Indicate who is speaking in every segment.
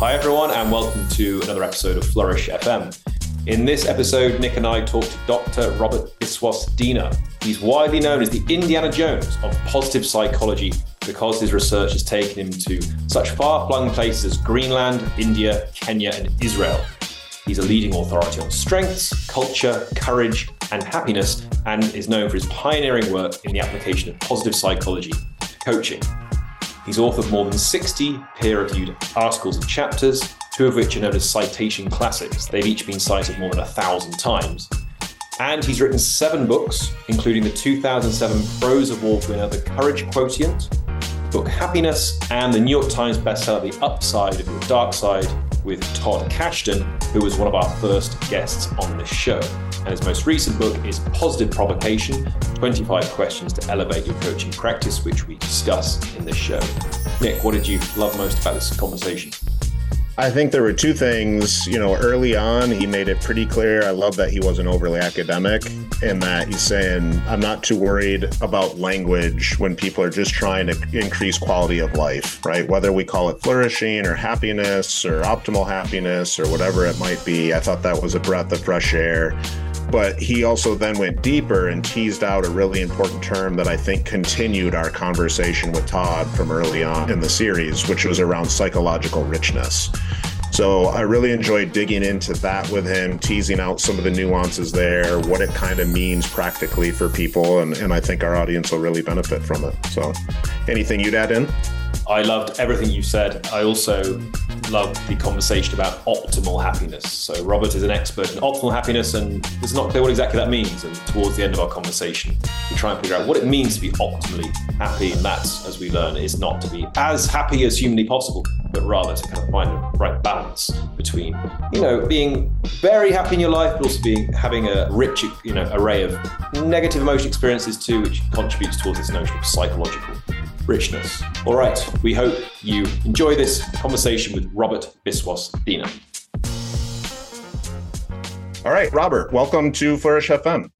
Speaker 1: Hi, everyone, and welcome to another episode of Flourish FM. In this episode, Nick and I talk to Dr. Robert Biswas-Diener. He's widely known as the Indiana Jones of positive psychology because his research has taken him to such far flung places as Greenland, India, Kenya, and Israel. He's a leading authority on strengths, culture, courage, and happiness, and is known for his pioneering work in the application of positive psychology to coaching. He's authored more than 60 peer reviewed articles and chapters, two of which are known as citation classics. They've each been cited more than a thousand times. And he's written seven books, including the 2007 Prose Award winner, The Courage Quotient, book Happiness, and the New York Times bestseller, The Upside of Your Dark Side, with Todd Kashdan, who was one of our first guests on this show. And his most recent book is Positive Provocation 25 Questions to Elevate Your Coaching Practice, which we discuss in this show. Nick, what did you love most about this conversation?
Speaker 2: I think there were two things. You know, early on, he made it pretty clear. I love that he wasn't overly academic in that he's saying, I'm not too worried about language when people are just trying to increase quality of life, right? Whether we call it flourishing or happiness or optimal happiness or whatever it might be. I thought that was a breath of fresh air. But he also then went deeper and teased out a really important term that I think continued our conversation with Todd from early on in the series, which was around psychological richness. So I really enjoyed digging into that with him, teasing out some of the nuances there, what it kind of means practically for people. And, and I think our audience will really benefit from it. So anything you'd add in?
Speaker 1: I loved everything you said. I also loved the conversation about optimal happiness. So, Robert is an expert in optimal happiness, and it's not clear what exactly that means. And towards the end of our conversation, we try and figure out what it means to be optimally happy. And that, as we learn, is not to be as happy as humanly possible, but rather to kind of find the right balance between, you know, being very happy in your life, but also being having a rich, you know, array of negative emotion experiences too, which contributes towards this notion of psychological richness. All right, we hope you enjoy this conversation with Robert Biswas Dina.
Speaker 2: All right, Robert, welcome to Flourish FM.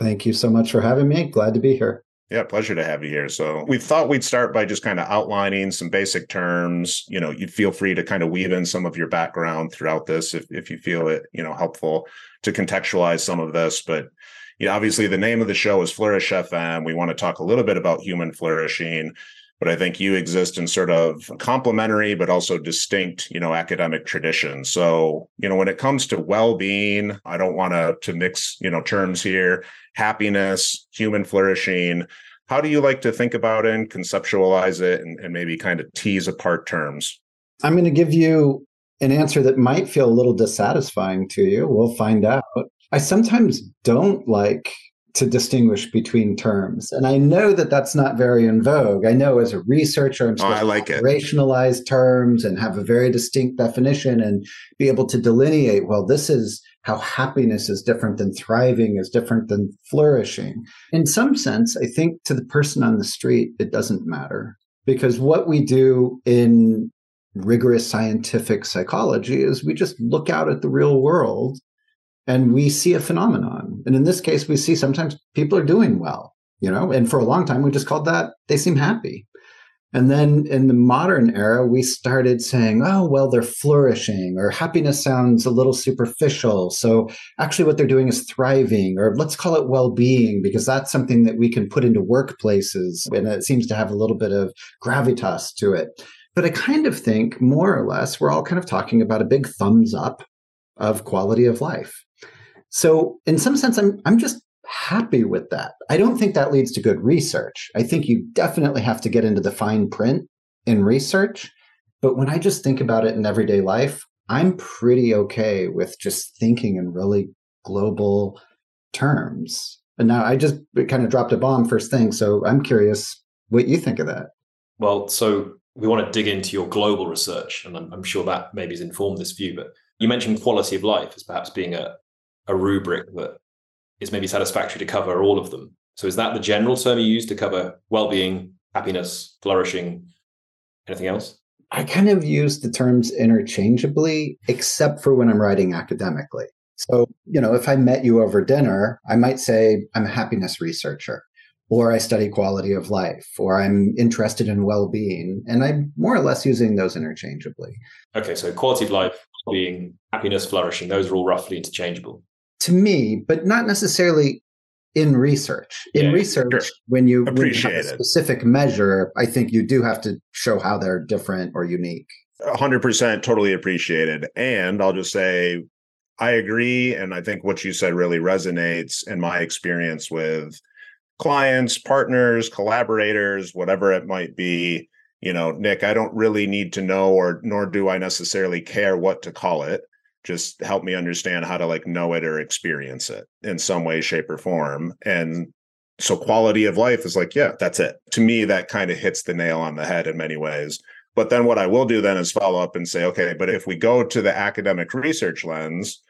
Speaker 3: Thank you so much for having me. Glad to be here.
Speaker 2: Yeah, pleasure to have you here. So we thought we'd start by just kind of outlining some basic terms. You know, you feel free to kind of weave in some of your background throughout this if, if you feel it, you know, helpful to contextualize some of this. But you know, obviously the name of the show is Flourish FM. We want to talk a little bit about human flourishing but I think you exist in sort of complementary but also distinct, you know, academic traditions. So, you know, when it comes to well-being, I don't want to to mix, you know, terms here, happiness, human flourishing. How do you like to think about it and conceptualize it and, and maybe kind of tease apart terms?
Speaker 3: I'm going to give you an answer that might feel a little dissatisfying to you. We'll find out. I sometimes don't like to distinguish between terms. And I know that that's not very in vogue. I know as a researcher, I'm
Speaker 2: supposed oh, I like
Speaker 3: to rationalize terms and have a very distinct definition and be able to delineate, well, this is how happiness is different than thriving, is different than flourishing. In some sense, I think to the person on the street, it doesn't matter because what we do in rigorous scientific psychology is we just look out at the real world and we see a phenomenon. And in this case, we see sometimes people are doing well, you know, and for a long time, we just called that they seem happy. And then in the modern era, we started saying, oh, well, they're flourishing, or happiness sounds a little superficial. So actually, what they're doing is thriving, or let's call it well being, because that's something that we can put into workplaces. And it seems to have a little bit of gravitas to it. But I kind of think, more or less, we're all kind of talking about a big thumbs up of quality of life. So in some sense, I'm I'm just happy with that. I don't think that leads to good research. I think you definitely have to get into the fine print in research. But when I just think about it in everyday life, I'm pretty okay with just thinking in really global terms. And now I just kind of dropped a bomb first thing. So I'm curious what you think of that.
Speaker 1: Well, so we want to dig into your global research, and I'm, I'm sure that maybe has informed this view. But you mentioned quality of life as perhaps being a, a rubric that is maybe satisfactory to cover all of them. So is that the general term you use to cover well-being, happiness, flourishing, anything else?
Speaker 3: I kind of use the terms interchangeably, except for when I'm writing academically. So, you know, if I met you over dinner, I might say I'm a happiness researcher. or I study quality of life, or I'm interested in well being. And I'm more or less using those interchangeably.
Speaker 1: Okay, so quality of life, being happiness, flourishing, those are all roughly interchangeable.
Speaker 3: To me, but not necessarily in research. In yeah, research, sure. when you, when you have a specific measure, I think you do have to show how they're different or unique.
Speaker 2: 100% totally appreciated. And I'll just say, I agree. And I think what you said really resonates in my experience with clients, partners, collaborators, whatever it might be. You know, Nick, I don't really need to know, or nor do I necessarily care what to call it. Just help me understand how to like know it or experience it in some way, shape, or form. And so quality of life is like, yeah, that's it. To me, that kind of hits the nail on the head in many ways. But then what I will do then is follow up and say, okay, but if we go to the academic research lens,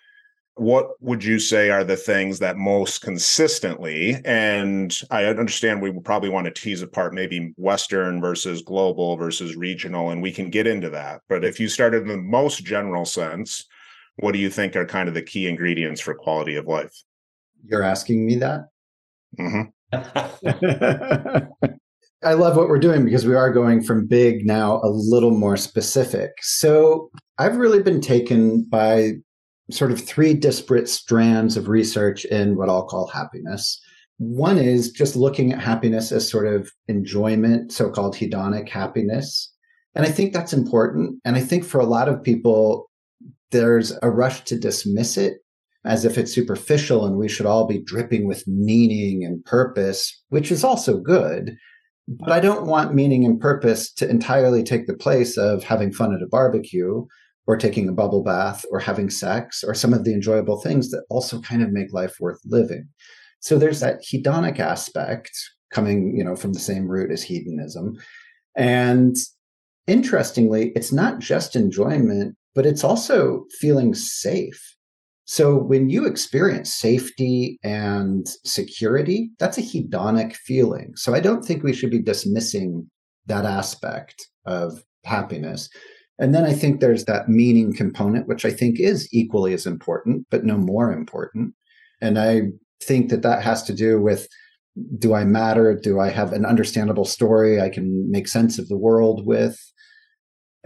Speaker 2: what would you say are the things that most consistently and i understand we probably want to tease apart maybe western versus global versus regional and we can get into that but if you started in the most general sense what do you think are kind of the key ingredients for quality of life
Speaker 3: you're asking me that mm-hmm. I love what we're doing because we are going from big now a little more specific. So I've really been taken by sort of three disparate strands of research in what I'll call happiness. One is just looking at happiness as sort of enjoyment, so called hedonic happiness. And I think that's important. And I think for a lot of people, there's a rush to dismiss it as if it's superficial and we should all be dripping with meaning and purpose, which is also good. But I don't want meaning and purpose to entirely take the place of having fun at a barbecue or taking a bubble bath or having sex or some of the enjoyable things that also kind of make life worth living. So there's that hedonic aspect coming, you know, from the same root as hedonism. And interestingly, it's not just enjoyment, but it's also feeling safe. So when you experience safety and security, that's a hedonic feeling. So I don't think we should be dismissing that aspect of happiness. And then I think there's that meaning component, which I think is equally as important, but no more important. And I think that that has to do with do I matter? Do I have an understandable story I can make sense of the world with?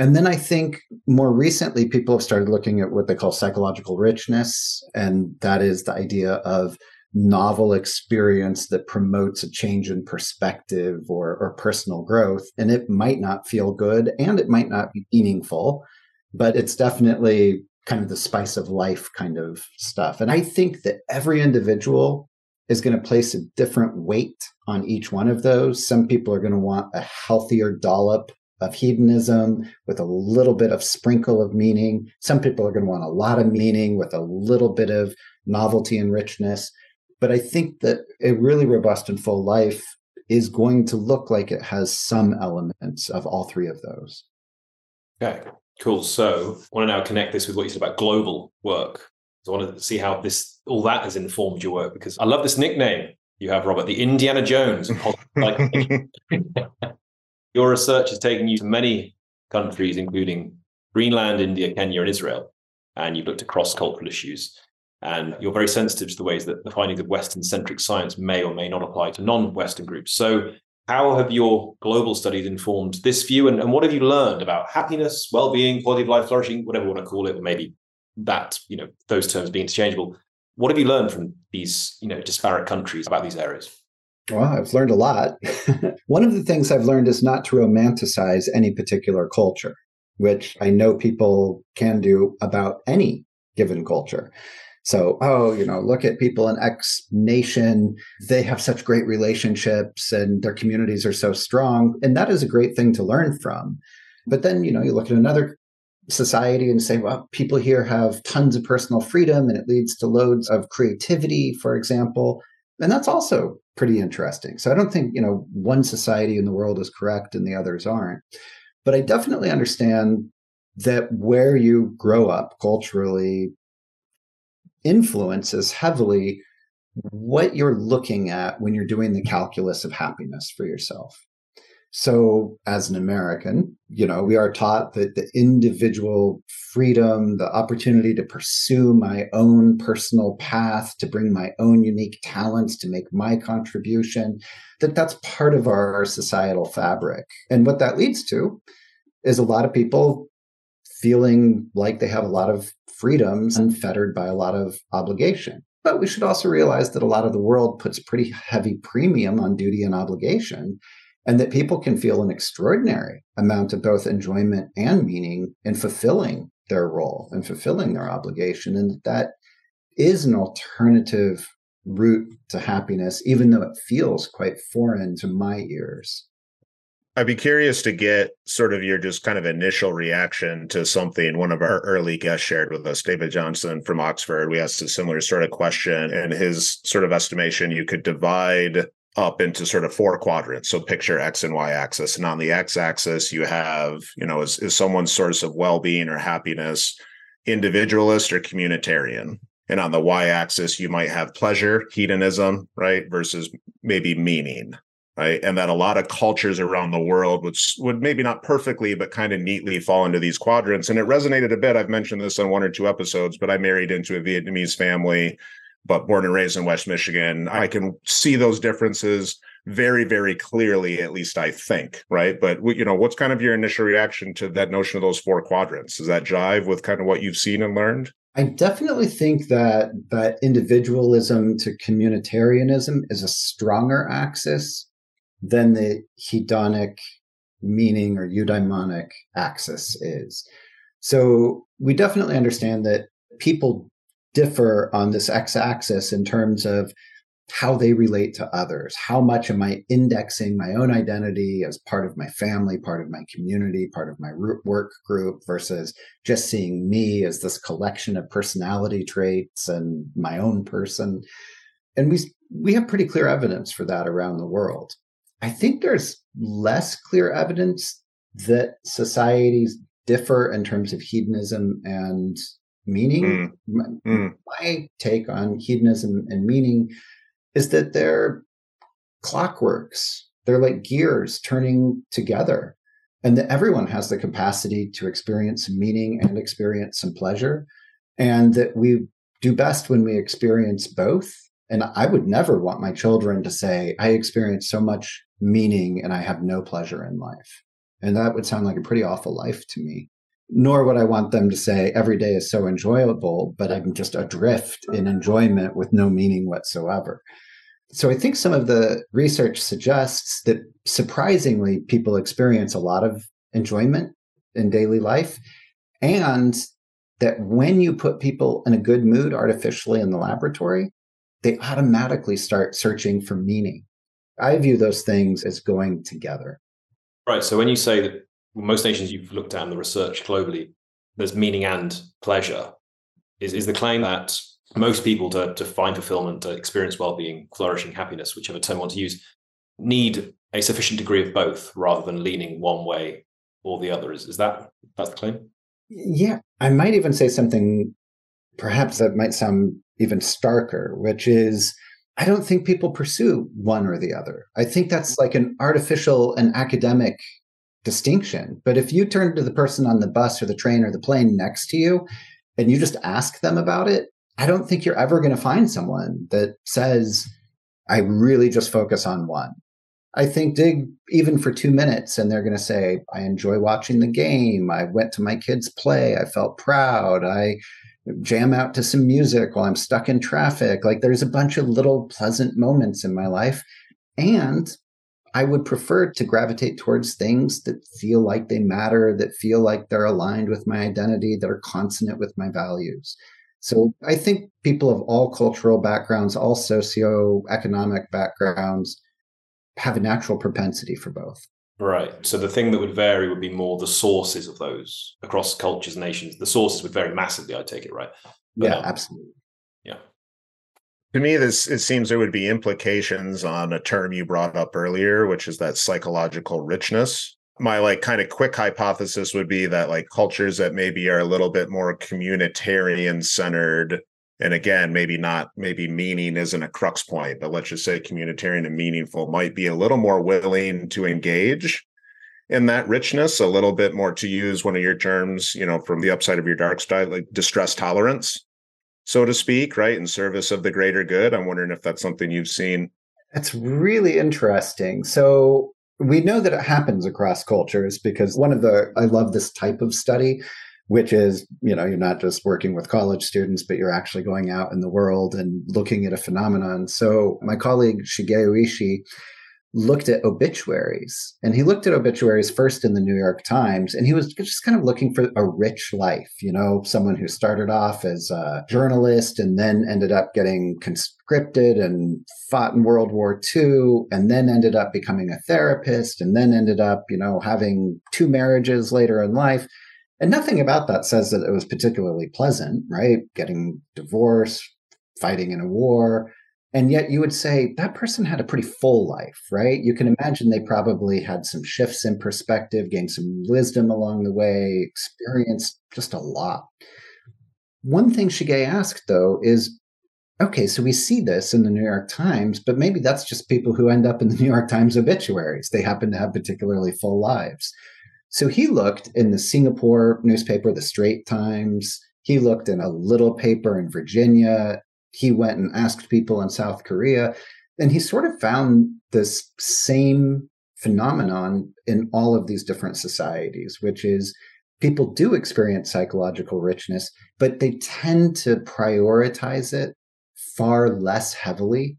Speaker 3: And then I think more recently, people have started looking at what they call psychological richness. And that is the idea of novel experience that promotes a change in perspective or, or personal growth. And it might not feel good and it might not be meaningful, but it's definitely kind of the spice of life kind of stuff. And I think that every individual is going to place a different weight on each one of those. Some people are going to want a healthier dollop of hedonism with a little bit of sprinkle of meaning. Some people are going to want a lot of meaning with a little bit of novelty and richness. But I think that a really robust and full life is going to look like it has some elements of all three of those.
Speaker 1: Okay, cool. So I want to now connect this with what you said about global work. So I want to see how this all that has informed your work because I love this nickname you have, Robert, the Indiana Jones. your research has taken you to many countries, including Greenland, India, Kenya, and Israel, and you've looked at cross-cultural issues. And you're very sensitive to the ways that the findings of Western centric science may or may not apply to non Western groups. So, how have your global studies informed this view? And, and what have you learned about happiness, well being, quality of life, flourishing, whatever you want to call it, or maybe that, you know, those terms being interchangeable? What have you learned from these, you know, disparate countries about these areas?
Speaker 3: Well, I've learned a lot. One of the things I've learned is not to romanticize any particular culture, which I know people can do about any given culture. So, oh, you know, look at people in X nation. They have such great relationships and their communities are so strong. And that is a great thing to learn from. But then, you know, you look at another society and say, well, people here have tons of personal freedom and it leads to loads of creativity, for example. And that's also pretty interesting. So I don't think, you know, one society in the world is correct and the others aren't. But I definitely understand that where you grow up culturally influences heavily what you're looking at when you're doing the calculus of happiness for yourself. So, as an American, you know, we are taught that the individual freedom, the opportunity to pursue my own personal path, to bring my own unique talents, to make my contribution, that that's part of our societal fabric. And what that leads to is a lot of people feeling like they have a lot of freedoms unfettered by a lot of obligation. But we should also realize that a lot of the world puts pretty heavy premium on duty and obligation and that people can feel an extraordinary amount of both enjoyment and meaning in fulfilling their role and fulfilling their obligation and that is an alternative route to happiness even though it feels quite foreign to my ears
Speaker 2: I'd be curious to get sort of your just kind of initial reaction to something one of our early guests shared with us, David Johnson from Oxford. We asked a similar sort of question, and his sort of estimation you could divide up into sort of four quadrants. So picture X and Y axis. And on the X axis, you have, you know, is, is someone's source of well being or happiness individualist or communitarian? And on the Y axis, you might have pleasure, hedonism, right? Versus maybe meaning. Right. And that a lot of cultures around the world would would maybe not perfectly, but kind of neatly fall into these quadrants. And it resonated a bit. I've mentioned this on one or two episodes, but I married into a Vietnamese family but born and raised in West Michigan, I can see those differences very, very clearly, at least I think, right? But you know, what's kind of your initial reaction to that notion of those four quadrants? Does that jive with kind of what you've seen and learned?
Speaker 3: I definitely think that that individualism to communitarianism is a stronger axis than the hedonic meaning or eudaimonic axis is. So we definitely understand that people differ on this x axis in terms of how they relate to others. How much am I indexing my own identity as part of my family, part of my community, part of my work group versus just seeing me as this collection of personality traits and my own person? And we, we have pretty clear evidence for that around the world. I think there's less clear evidence that societies differ in terms of hedonism and meaning. Mm. My, mm. my take on hedonism and meaning is that they're clockworks. They're like gears turning together, and that everyone has the capacity to experience meaning and experience some pleasure, and that we do best when we experience both. And I would never want my children to say, I experience so much meaning and I have no pleasure in life. And that would sound like a pretty awful life to me nor would I want them to say every day is so enjoyable, but I'm just adrift in enjoyment with no meaning whatsoever. So I think some of the research suggests that surprisingly, people experience a lot of enjoyment in daily life. And that when you put people in a good mood artificially in the laboratory, they automatically start searching for meaning. I view those things as going together.
Speaker 1: Right. So when you say that most nations you've looked at in the research globally, there's meaning and pleasure. Is, is the claim that most people to, to find fulfillment, to experience well-being, flourishing, happiness, whichever term you want to use, need a sufficient degree of both rather than leaning one way or the other. Is, is that that's the claim?
Speaker 3: Yeah. I might even say something perhaps that might sound even starker, which is I don't think people pursue one or the other. I think that's mm. like an artificial and academic distinction. But if you turn to the person on the bus or the train or the plane next to you and you just ask them about it, I don't think you're ever going to find someone that says, I really just focus on one. I think dig even for two minutes and they're going to say, I enjoy watching the game. I went to my kids' play. I felt proud. I jam out to some music while I'm stuck in traffic. Like there's a bunch of little pleasant moments in my life. And I would prefer to gravitate towards things that feel like they matter, that feel like they're aligned with my identity, that are consonant with my values. So I think people of all cultural backgrounds, all socioeconomic backgrounds have a natural propensity for both.
Speaker 1: Right. So the thing that would vary would be more the sources of those across cultures, and nations. The sources would vary massively, I take it, right?
Speaker 3: But, yeah, um, absolutely.
Speaker 1: Yeah
Speaker 2: to me this it seems there would be implications on a term you brought up earlier which is that psychological richness. My like kind of quick hypothesis would be that like cultures that maybe are a little bit more communitarian centered and again maybe not maybe meaning isn't a crux point but let's just say communitarian and meaningful might be a little more willing to engage in that richness a little bit more to use one of your terms you know from the upside of your dark side like distress tolerance so to speak right in service of the greater good. I'm wondering if that's something you've seen.
Speaker 3: That's really interesting. So we know that it happens across cultures because one of the i love this type of study which is, you know, you're not just working with college students, but you're actually going out in the world and looking at a phenomenon. So my colleague Shige Oishi looked at obituaries and he looked at obituaries first in the New York Times and he was just kind of looking for a rich life, you know, someone who started off as a journalist and then ended up getting conscripted and fought in World War II and then ended up becoming a therapist and then ended up, you know, having two marriages later in life. And nothing about that says that it was particularly pleasant, right? Getting divorced, fighting in a war. And yet you would say that person had a pretty full life, right? You can imagine they probably had some shifts in perspective, gained some wisdom along the way, experienced just a lot. One thing Shige asked, though, is okay, so we see this in the New York Times, but maybe that's just people who end up in the New York Times obituaries. They happen to have particularly full lives. So he looked in the Singapore newspaper, the Strait Times. He looked in a little paper in Virginia. He went and asked people in South Korea. And he sort of found this same phenomenon in all of these different societies, which is people do experience psychological richness, but they tend to prioritize it far less heavily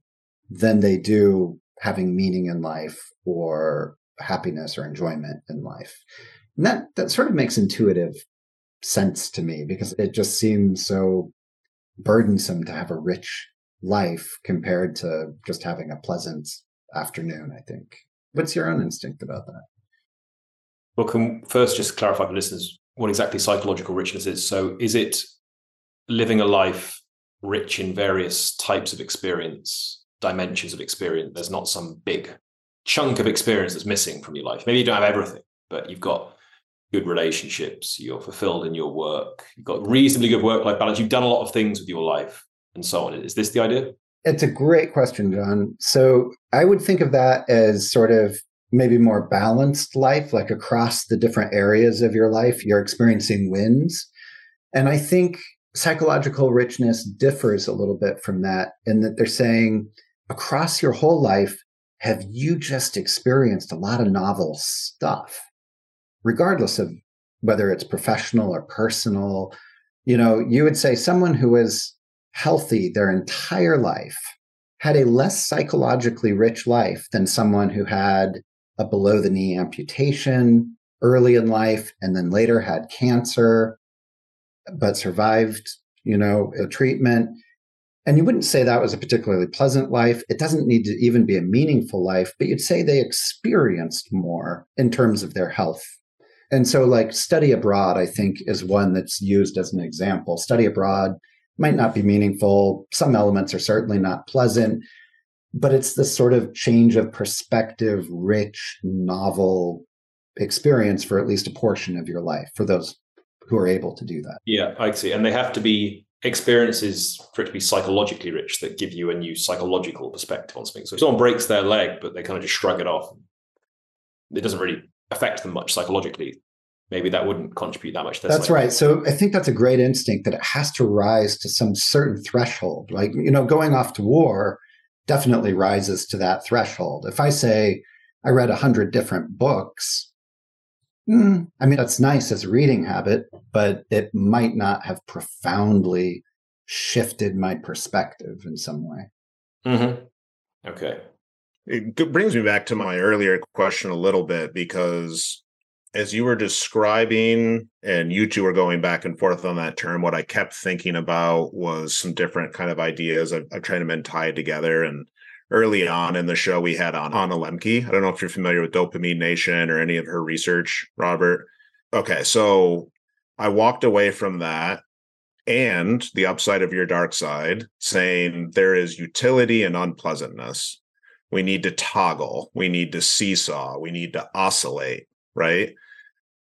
Speaker 3: than they do having meaning in life or happiness or enjoyment in life. And that, that sort of makes intuitive sense to me because it just seems so burdensome to have a rich life compared to just having a pleasant afternoon, I think. What's your own instinct about that?
Speaker 1: Well, can first just clarify for listeners what exactly psychological richness is. So, is it living a life rich in various types of experience, dimensions of experience? There's not some big chunk of experience that's missing from your life. Maybe you don't have everything, but you've got good relationships, you're fulfilled in your work, you've got reasonably good work life balance, you've done a lot of things with your life, and so on. Is this the idea?
Speaker 3: It's a great question, John. So I would think of that as sort of maybe more balanced life, like across the different areas of your life, you're experiencing wins. And I think psychological richness differs a little bit from that in that they're saying across your whole life, have you just experienced a lot of novel stuff, regardless of whether it's professional or personal? You know, you would say someone who is healthy their entire life had a less psychologically rich life than someone who had a below the knee amputation early in life and then later had cancer but survived you know a treatment and you wouldn't say that was a particularly pleasant life. It doesn't need to even be a meaningful life, but you'd say they experienced more in terms of their health. And so, like, study abroad, I think, is one that's used as an example. Study abroad might not be meaningful. Some elements are certainly not pleasant, but it's this sort of change of perspective, rich, novel experience for at least a portion of your life for those who are able to do that.
Speaker 1: Yeah, I see. And they have to be experiences for it to be psychologically rich that give you a new psychological perspective on something. So if someone breaks their leg, but they kind of just shrug it off, it doesn't really affect them much psychologically. Maybe that wouldn't contribute that much.
Speaker 3: that's right. So I think that's a great instinct that it has to rise to some certain threshold. Like, you know, going off to war definitely rises to that threshold. If I say I read a hundred different books, Mm, I mean, that's nice as a reading habit, but it might not have profoundly shifted my perspective in some way.
Speaker 1: Mm-hmm. Okay.
Speaker 2: It brings me back to my earlier question a little bit because as you were describing and you two were going back and forth on that term, what I kept thinking about was some different kind of ideas. I've, I've tried to been tied together and early on in the show we had on Anna Lembke. I don't know if you're familiar with Dopamine Nation or any of her research, Robert. Okay, so I walked away from that and the upside of your dark side saying there is utility and unpleasantness. We need to toggle, we need to seesaw, we need to oscillate, right?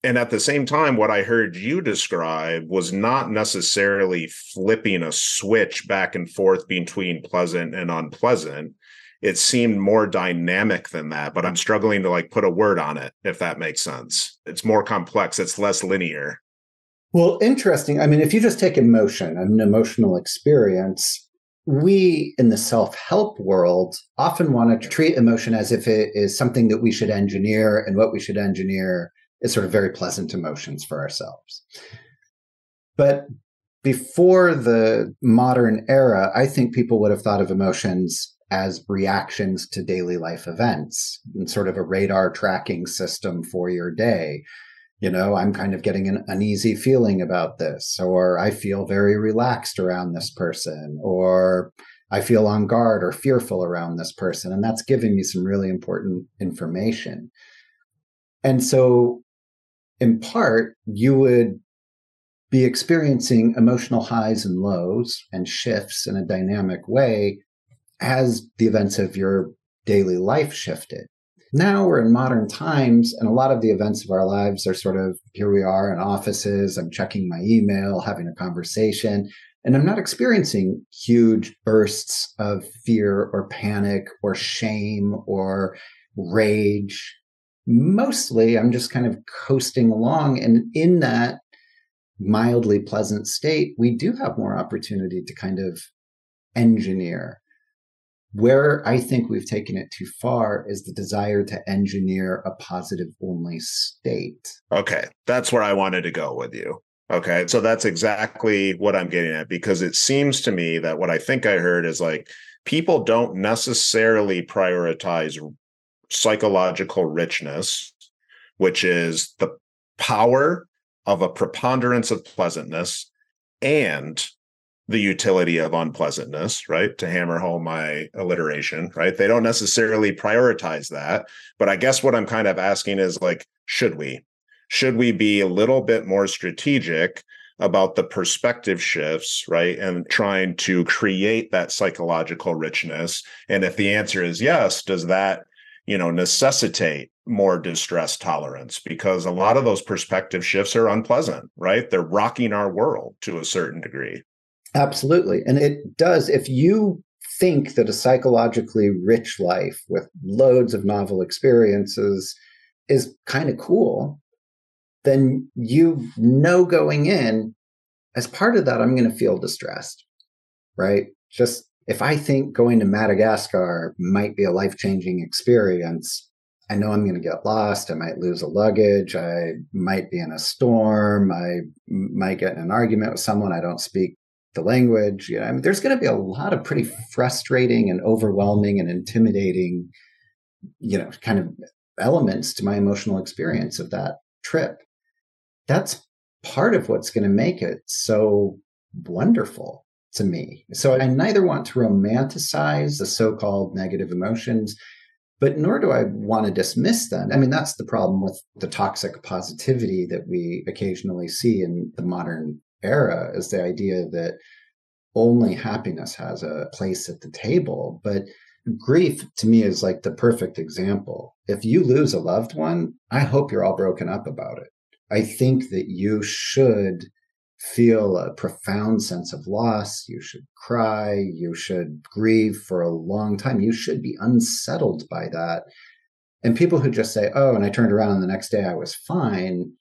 Speaker 2: And at the same time, what I heard you describe was not necessarily flipping a switch back and forth between pleasant and unpleasant. It seemed more dynamic than that, but I'm struggling to like put a word on it, if that makes sense. It's more complex, it's less linear.
Speaker 3: Well, interesting. I mean, if you just take emotion, an emotional experience, we in the self help world often want to treat emotion as if it is something that we should engineer, and what we should engineer is sort of very pleasant emotions for ourselves. But before the modern era, I think people would have thought of emotions as reactions to daily life events and sort of a radar tracking system for your day you know, I'm kind of getting an uneasy feeling about this, or I feel very relaxed around this person, or I feel on guard or fearful around this person. And that's giving me some really important information. And so, in part, you would be experiencing emotional highs and lows and shifts in a dynamic way as the events of your daily life shifted. Now we're in modern times, and a lot of the events of our lives are sort of here we are in offices. I'm checking my email, having a conversation, and I'm not experiencing huge bursts of fear or panic or shame or rage. Mostly, I'm just kind of coasting along. And in that mildly pleasant state, we do have more opportunity to kind of engineer where I think we've taken it too far is the desire to engineer a positive only state.
Speaker 2: Okay. That's where I wanted to go with you. Okay. So that's exactly what I'm getting at because it seems to me that what I think I heard is like people don't necessarily prioritize psychological richness, which is the power of a preponderance of pleasantness and the utility of unpleasantness, right? To hammer home my alliteration, right? They don't necessarily prioritize that. But I guess what I'm kind of asking is like, should we? Should we be a little bit more strategic about the perspective shifts, right? And trying to create that psychological richness. And if the answer is yes, does that, you know, necessitate more distress tolerance? Because a lot of those perspective shifts are unpleasant, right? They're rocking our world to a certain degree.
Speaker 3: Absolutely. And it does, if you think that a psychologically rich life with loads of novel experiences is kind of cool, then you know going in, as part of that, I'm going to feel distressed, right? Just if I think going to Madagascar might be a life changing experience, I know I'm going to get lost. I might lose a luggage. I might be in a storm. I might get in an argument with someone I don't speak the language. You know, I mean, there's going to be a lot of pretty frustrating and overwhelming and intimidating, you know, kind of elements to my emotional experience of that trip. That's part of what's going to make it so wonderful to me. So I neither want to romanticize the so called negative emotions, but nor do I want to dismiss them. I mean, that's the problem with the toxic positivity that we occasionally see in the modern era is the idea that only happiness has a place at the table. But grief to me is like the perfect example. If you lose a loved one, I hope you're all broken up about it. I think that you should feel a profound sense of loss. You should cry. You should grieve for a long time. You should be unsettled by that. And people who just say, oh, and I turned around and the next day I was fine,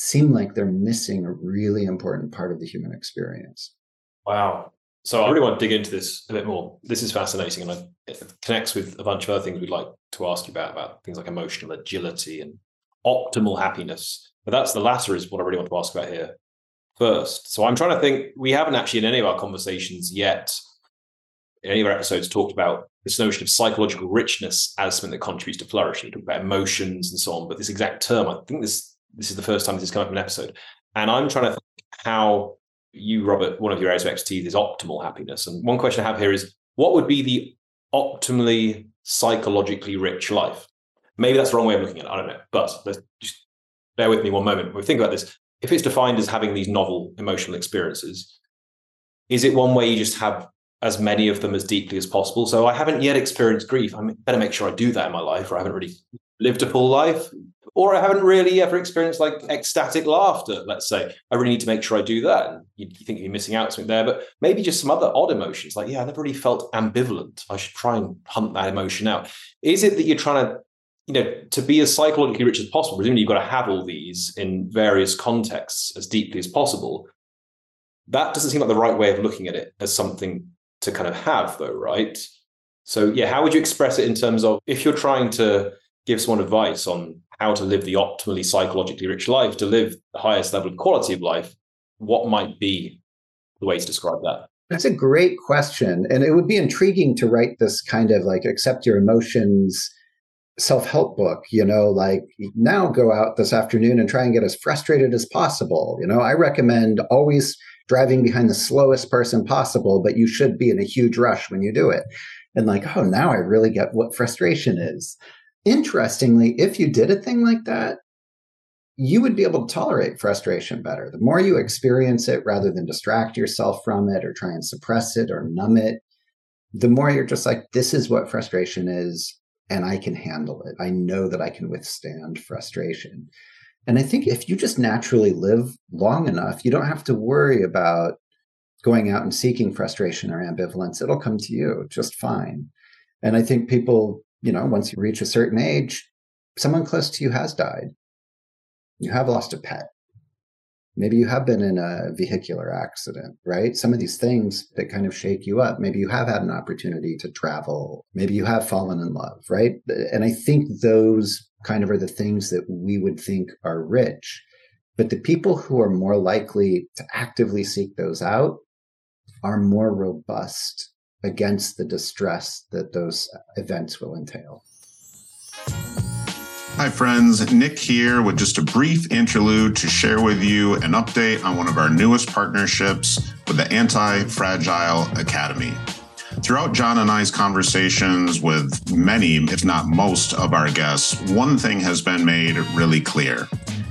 Speaker 3: seem like they're missing a really important part of the human experience.
Speaker 1: Wow. So I really want to dig into this a bit more. This is fascinating and it connects with a bunch of other things we'd like to ask you about, about things like emotional agility and optimal happiness. But that's the latter is what I really want to ask about here first. So I'm trying to think, we haven't actually in any of our conversations yet, in any of our episodes, talked about this notion of psychological richness as something that contributes to flourishing. Talk about emotions and so on. But this exact term, I think this this is the first time this has come up in an episode. And I'm trying to think how you, Robert, one of your areas of expertise is optimal happiness. And one question I have here is what would be the optimally psychologically rich life? Maybe that's the wrong way of looking at it. I don't know. But let's just bear with me one moment. We think about this, if it's defined as having these novel emotional experiences, is it one way you just have as many of them as deeply as possible? So I haven't yet experienced grief. I better make sure I do that in my life, or I haven't really lived a full life Or I haven't really ever experienced like ecstatic laughter, let's say. I really need to make sure I do that. You think you're missing out something there, but maybe just some other odd emotions. Like, yeah, I never really felt ambivalent. I should try and hunt that emotion out. Is it that you're trying to, you know, to be as psychologically rich as possible? Presumably you've got to have all these in various contexts as deeply as possible. That doesn't seem like the right way of looking at it as something to kind of have, though, right? So, yeah, how would you express it in terms of if you're trying to give someone advice on how to live the optimally psychologically rich life, to live the highest level of quality of life, what might be the way to describe that?
Speaker 3: That's a great question. And it would be intriguing to write this kind of like accept your emotions self help book, you know, like now go out this afternoon and try and get as frustrated as possible. You know, I recommend always driving behind the slowest person possible, but you should be in a huge rush when you do it. And like, oh, now I really get what frustration is. Interestingly, if you did a thing like that, you would be able to tolerate frustration better. The more you experience it rather than distract yourself from it or try and suppress it or numb it, the more you're just like, this is what frustration is, and I can handle it. I know that I can withstand frustration. And I think if you just naturally live long enough, you don't have to worry about going out and seeking frustration or ambivalence. It'll come to you just fine. And I think people you know, once you reach a certain age, someone close to you has died. You have lost a pet. Maybe you have been in a vehicular accident, right? Some of these things that kind of shake you up. Maybe you have had an opportunity to travel. Maybe you have fallen in love, right? And I think those kind of are the things that we would think are rich. But the people who are more likely to actively seek those out are more robust against the distress that those events will entail.
Speaker 2: Hi, friends. Nick here with just a brief interlude to share with you an update on one of our newest partnerships with the Anti Fragile Academy. Throughout John and I's conversations with many, if not most, of our guests, one thing has been made really clear.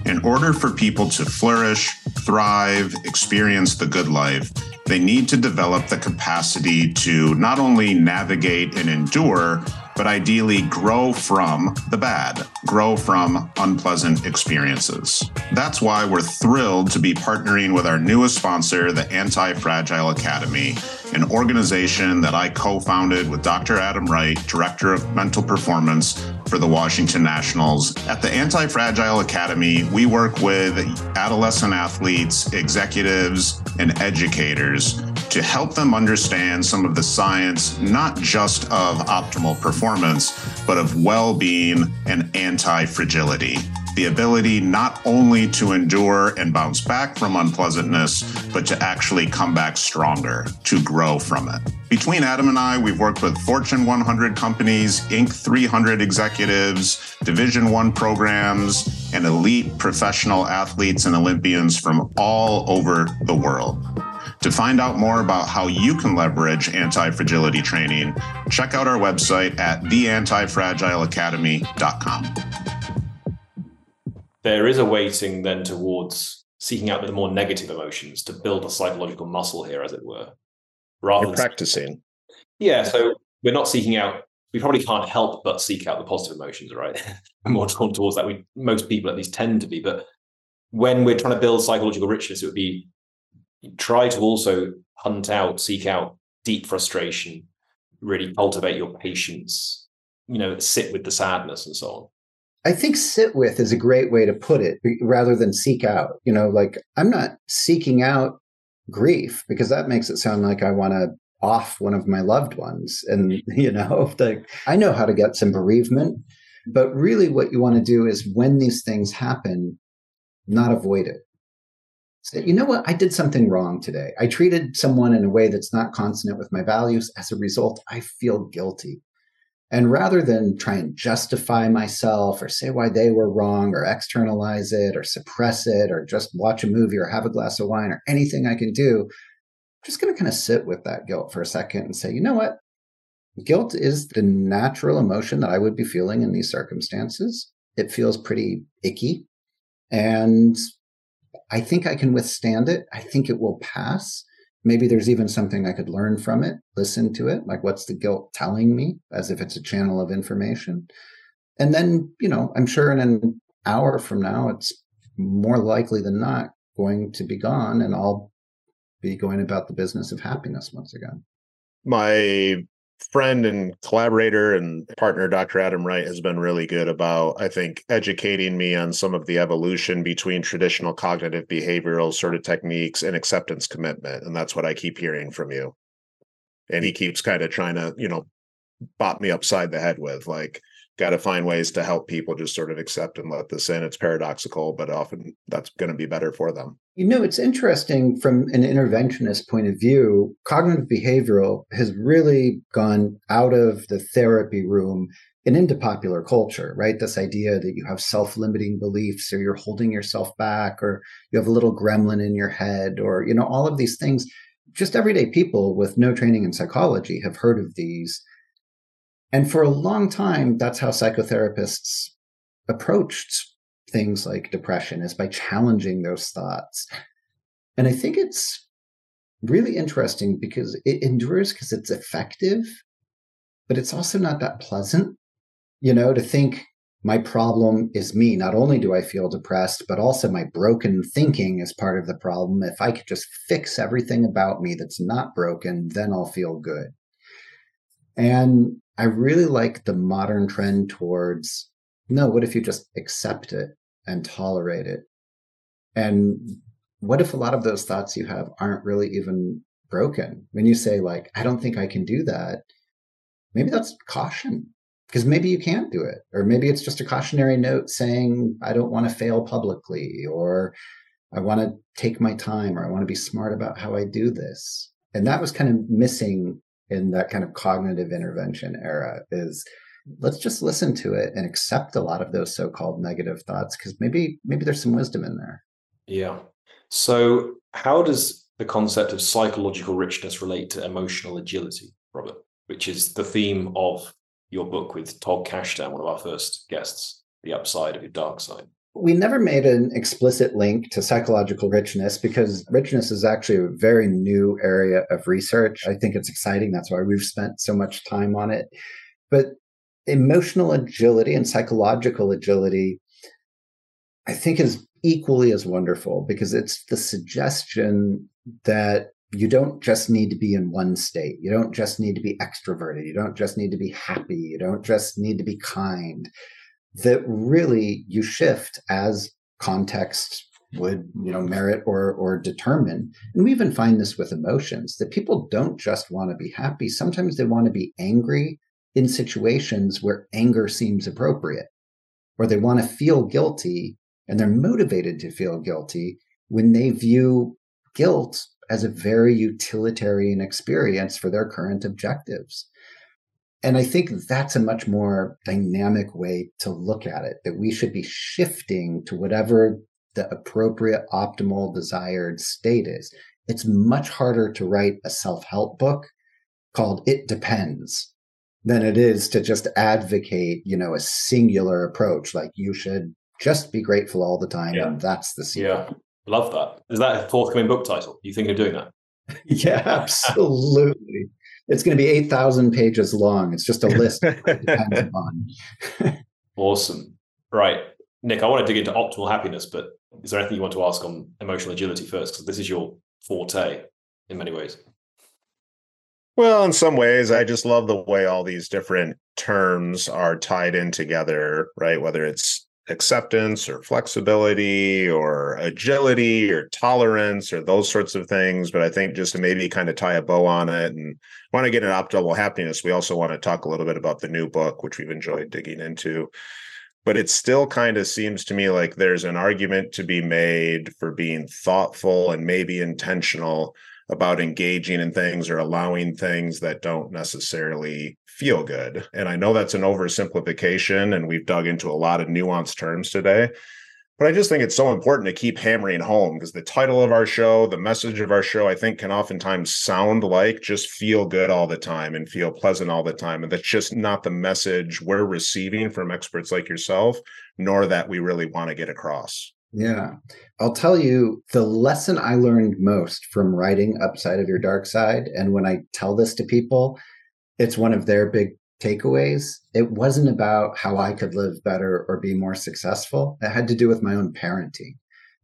Speaker 2: In order for people to flourish, thrive, experience the good life, they need to develop the capacity to not only navigate and endure, but ideally grow from the bad, grow from unpleasant experiences. That's why we're thrilled to be partnering with our newest sponsor, the Anti Fragile Academy, an organization that I co founded with Dr. Adam Wright, Director of Mental Performance for the Washington Nationals. At the Anti Fragile Academy, we work with adolescent athletes, executives, and educators to help them understand some of the science, not just of optimal performance, but of well being and anti fragility the ability not only to endure and bounce back from unpleasantness, but to actually come back stronger, to grow from it. Between Adam and I, we've worked with Fortune 100 companies, Inc. 300 executives, Division 1 programs, and elite professional athletes and Olympians from all over the world. To find out more about how you can leverage anti fragility training, check out our website at theantifragileacademy.com
Speaker 1: there is a weighting then towards seeking out the more negative emotions to build a psychological muscle here, as it were.
Speaker 2: Rather You're practicing.
Speaker 1: Yeah, so we're not seeking out. We probably can't help but seek out the positive emotions, right? we're more drawn towards that. We most people at least tend to be, but when we're trying to build psychological richness, it would be try to also hunt out, seek out deep frustration, really cultivate your patience, you know, sit with the sadness and so on.
Speaker 3: I think sit with is a great way to put it rather than seek out. You know, like I'm not seeking out grief because that makes it sound like I want to off one of my loved ones. And, mm-hmm. you know, the, I know how to get some bereavement, but really what you want to do is when these things happen, not avoid it. You know what? I did something wrong today. I treated someone in a way that's not consonant with my values. As a result, I feel guilty. And rather than try and justify myself or say why they were wrong or externalize it or suppress it or just watch a movie or have a glass of wine or anything I can do, I'm just going to kind of sit with that guilt for a second and say, you know what? Guilt is the natural emotion that I would be feeling in these circumstances. It feels pretty icky. And I think I can withstand it. I think it will pass. Maybe there's even something I could learn from it, listen to it. Like, what's the guilt telling me as if it's a channel of information? And then, you know, I'm sure in an hour from now, it's more likely than not going to be gone, and I'll be going about the business of happiness once again.
Speaker 2: My friend and collaborator and partner, Dr. Adam Wright, has been really good about, I think, educating me on some of the evolution between traditional cognitive behavioral sort of techniques and acceptance commitment. And that's what I keep hearing from you. And he keeps kind of trying to, you know, bop me upside the head with like, got to find ways to help people just sort of accept and let this in. It's paradoxical, but often that's going to be better for them.
Speaker 3: You know, it's interesting from an interventionist point of view. Cognitive behavioral has really gone out of the therapy room and into popular culture, right? This idea that you have self limiting beliefs or you're holding yourself back or you have a little gremlin in your head or, you know, all of these things. Just everyday people with no training in psychology have heard of these and for a long time, that's how psychotherapists approached things like depression is by challenging those thoughts. And I think it's really interesting because it endures because it's effective, but it's also not that pleasant, you know, to think my problem is me. Not only do I feel depressed, but also my broken thinking is part of the problem. If I could just fix everything about me that's not broken, then I'll feel good. And I really like the modern trend towards no, what if you just accept it and tolerate it? And what if a lot of those thoughts you have aren't really even broken? When you say, like, I don't think I can do that, maybe that's caution because maybe you can't do it. Or maybe it's just a cautionary note saying, I don't want to fail publicly, or I want to take my time, or I want to be smart about how I do this. And that was kind of missing in that kind of cognitive intervention era is let's just listen to it and accept a lot of those so-called negative thoughts because maybe maybe there's some wisdom in there.
Speaker 1: Yeah. So how does the concept of psychological richness relate to emotional agility robert? Which is the theme of your book with todd kashdan one of our first guests the upside of your dark side
Speaker 3: we never made an explicit link to psychological richness because richness is actually a very new area of research. I think it's exciting. That's why we've spent so much time on it. But emotional agility and psychological agility, I think, is equally as wonderful because it's the suggestion that you don't just need to be in one state. You don't just need to be extroverted. You don't just need to be happy. You don't just need to be kind that really you shift as context would you know merit or or determine. And we even find this with emotions that people don't just want to be happy. Sometimes they want to be angry in situations where anger seems appropriate or they want to feel guilty and they're motivated to feel guilty when they view guilt as a very utilitarian experience for their current objectives and I think that's a much more dynamic way to look at it, that we should be shifting to whatever the appropriate, optimal, desired state is. It's much harder to write a self help book called It Depends than it is to just advocate, you know, a singular approach. Like you should just be grateful all the time. Yeah. And that's the secret.
Speaker 1: Yeah. Love that. Is that a forthcoming book title? You thinking of doing that?
Speaker 3: yeah, absolutely it's going to be 8,000 pages long. It's just a list.
Speaker 1: awesome. Right. Nick, I want to dig into optimal happiness, but is there anything you want to ask on emotional agility first? Because this is your forte in many ways.
Speaker 2: Well, in some ways, I just love the way all these different terms are tied in together, right? Whether it's acceptance or flexibility or agility or tolerance or those sorts of things. But I think just to maybe kind of tie a bow on it and want to get an optimal happiness, we also want to talk a little bit about the new book, which we've enjoyed digging into. But it still kind of seems to me like there's an argument to be made for being thoughtful and maybe intentional about engaging in things or allowing things that don't necessarily feel good. And I know that's an oversimplification, and we've dug into a lot of nuanced terms today. But I just think it's so important to keep hammering home because the title of our show, the message of our show, I think can oftentimes sound like just feel good all the time and feel pleasant all the time. And that's just not the message we're receiving from experts like yourself, nor that we really want to get across.
Speaker 3: Yeah. I'll tell you the lesson I learned most from writing Upside of Your Dark Side. And when I tell this to people, it's one of their big takeaways, it wasn't about how I could live better or be more successful. It had to do with my own parenting